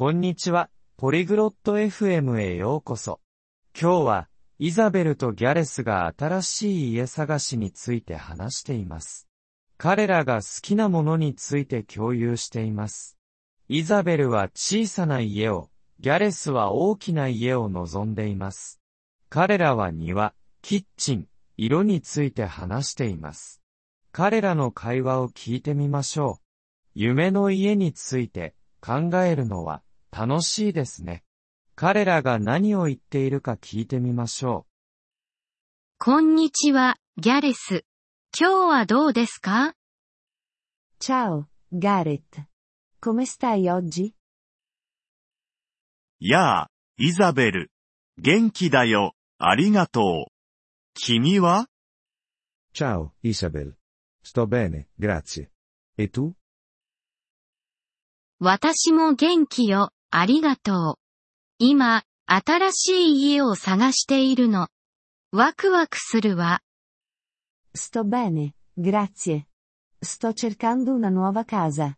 こんにちは、ポリグロット FM へようこそ。今日は、イザベルとギャレスが新しい家探しについて話しています。彼らが好きなものについて共有しています。イザベルは小さな家を、ギャレスは大きな家を望んでいます。彼らは庭、キッチン、色について話しています。彼らの会話を聞いてみましょう。夢の家について考えるのは楽しいですね。彼らが何を言っているか聞いてみましょう。こんにちは、ギャレス。今日はどうですか？Ciao, Gareth. Come stai oggi? やあ、イザベル。元気だよ、ありがとう。君は？Ciao, Isabel. Sto bene, grazie. E tu? 私も元気よ、ありがとう。今、新しい家を探しているの。ワクワクするわ。Sto bene, grazie. Sto cercando una nuova casa.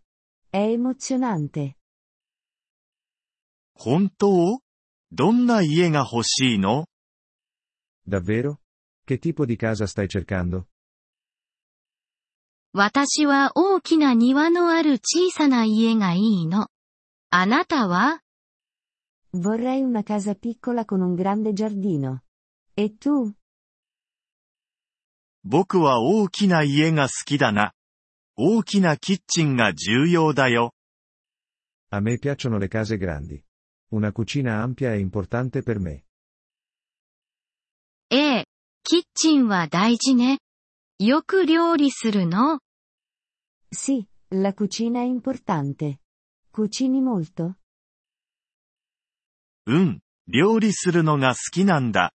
È emozionante. 本当どんな家が欲しいの Davvero? Che tipo di casa stai cercando? 私は大きな庭のある小さな家がいいの。あなたは Vorrei una casa piccola con un grande giardino. E tu? 僕は大きな家が好きだな。大きなキッチンが重要だよ。A me piacciono le case grandi. Una cucina ampia è importante per me. ええ、キッチンは大事ね。よく料理するの Sì, la cucina è importante. Cucini molto? うん、料理するのが好きなんだ。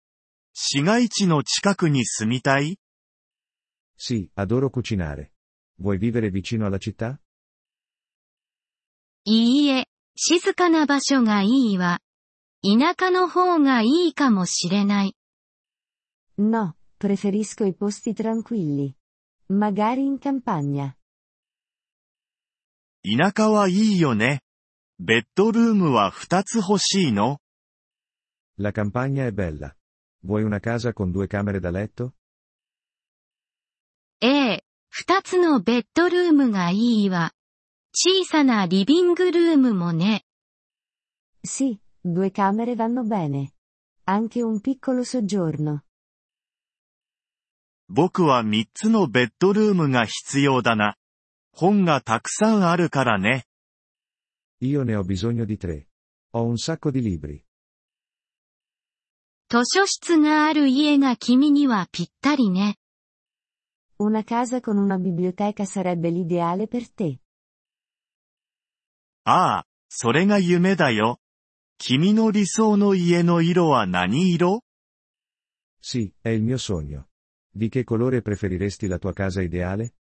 市街地の近くに住みたい Sì, adoro cucinare. Vuoi vivere vicino alla città? いいえ、静かな場所がいいわ。田舎の方がいいかもしれない。No, Preferisco i posti tranquilli. Magari in campagna. 田舎はいいよね。ベッドルームは二つ欲しいの La campagna è bella. Vuoi una casa con due camere da letto? ええ、二つのベッドルームがいいわ。小さなリビングルームもね。Sì, due camere vanno bene. Anche un piccolo soggiorno. 僕は三つのベッドルームが必要だな。本がたくさんあるからね。Io ne ho bisogno di tre. Ho un sacco di libri. 図書室がある家が君にはぴったりね。Una casa con una biblioteca sarebbe l'ideale per te. ああ、それが夢だよ。君の理想の家の色は何色 Sì, è il mio sogno. Di che colore preferiresti la tua casa ideale?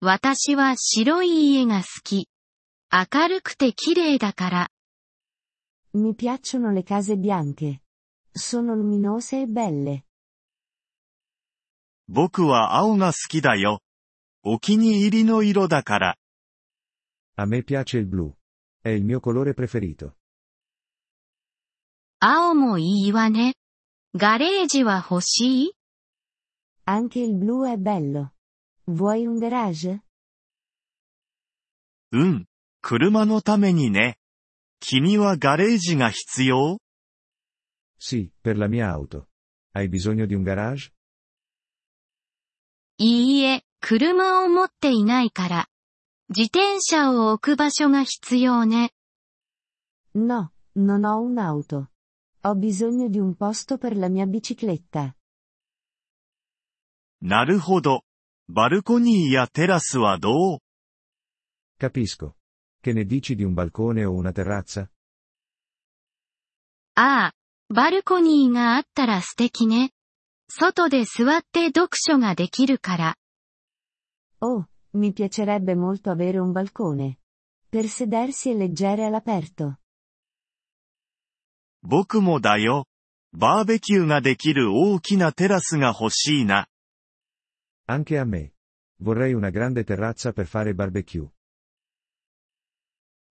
私は白い家が好き。明るくて綺麗だから。Mi piacciono le case bianche. Sono luminose e belle. 僕は青が好きだよ。お気に入りの色だから。A me piace il blu. È il mio colore preferito. 青もいいわね。ガレージは欲しい Anche il blu è bello. Vuoi un garage? うん。車のためにね。君はガレージが必要 Sì, per la mia auto. Hai bisogno di un garage? いいえ、車を持っていないから。自転車を置く場所が必要ね。No, non ho un'auto. Ho bisogno di un posto per la mia bicicletta. なるほど。バルコニーやテラスはどう Capisco. Che ne dici di un balcone o una terrazza? ああ、バルコニーがあったら素敵ね。外で座って読書ができるから。Oh, mi piacerebbe molto avere un balcone. Per sedersi e leggere all'aperto. 僕もだよ。バーベキューができる大きなテラスが欲しいな。Anche a me. Vorrei una grande terrazza per fare barbecue.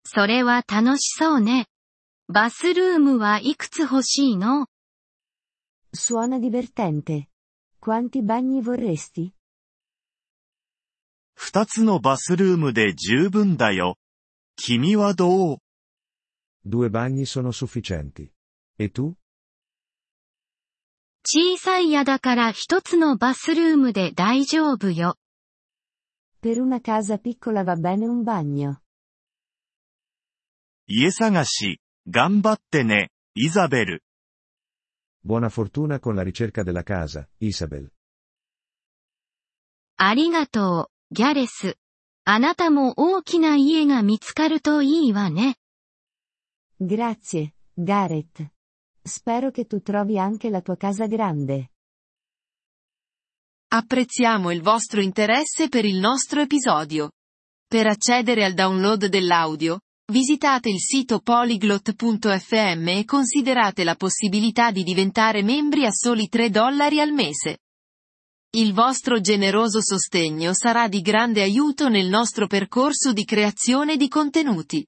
それは楽しそうね。バスルームはいくつ欲しいの Suona divertente. Quanti bagni vorresti? 二つのバスルームで十分だよ。君はどう Due bagni sono sufficienti. E tu? 小さい家だから一つのバスルームで大丈夫よ。Per una casa piccola va bene un bagno. 家探し、頑張ってね、イザベル。Buona fortuna con la ricerca della casa, Isabel. ありがとう、ギャレス。あなたも大きな家が見つかるといいわね。Grazie, Gareth. Spero che tu trovi anche la tua casa grande. Apprezziamo il vostro interesse per il nostro episodio. Per accedere al download dell'audio, visitate il sito polyglot.fm e considerate la possibilità di diventare membri a soli 3 dollari al mese. Il vostro generoso sostegno sarà di grande aiuto nel nostro percorso di creazione di contenuti.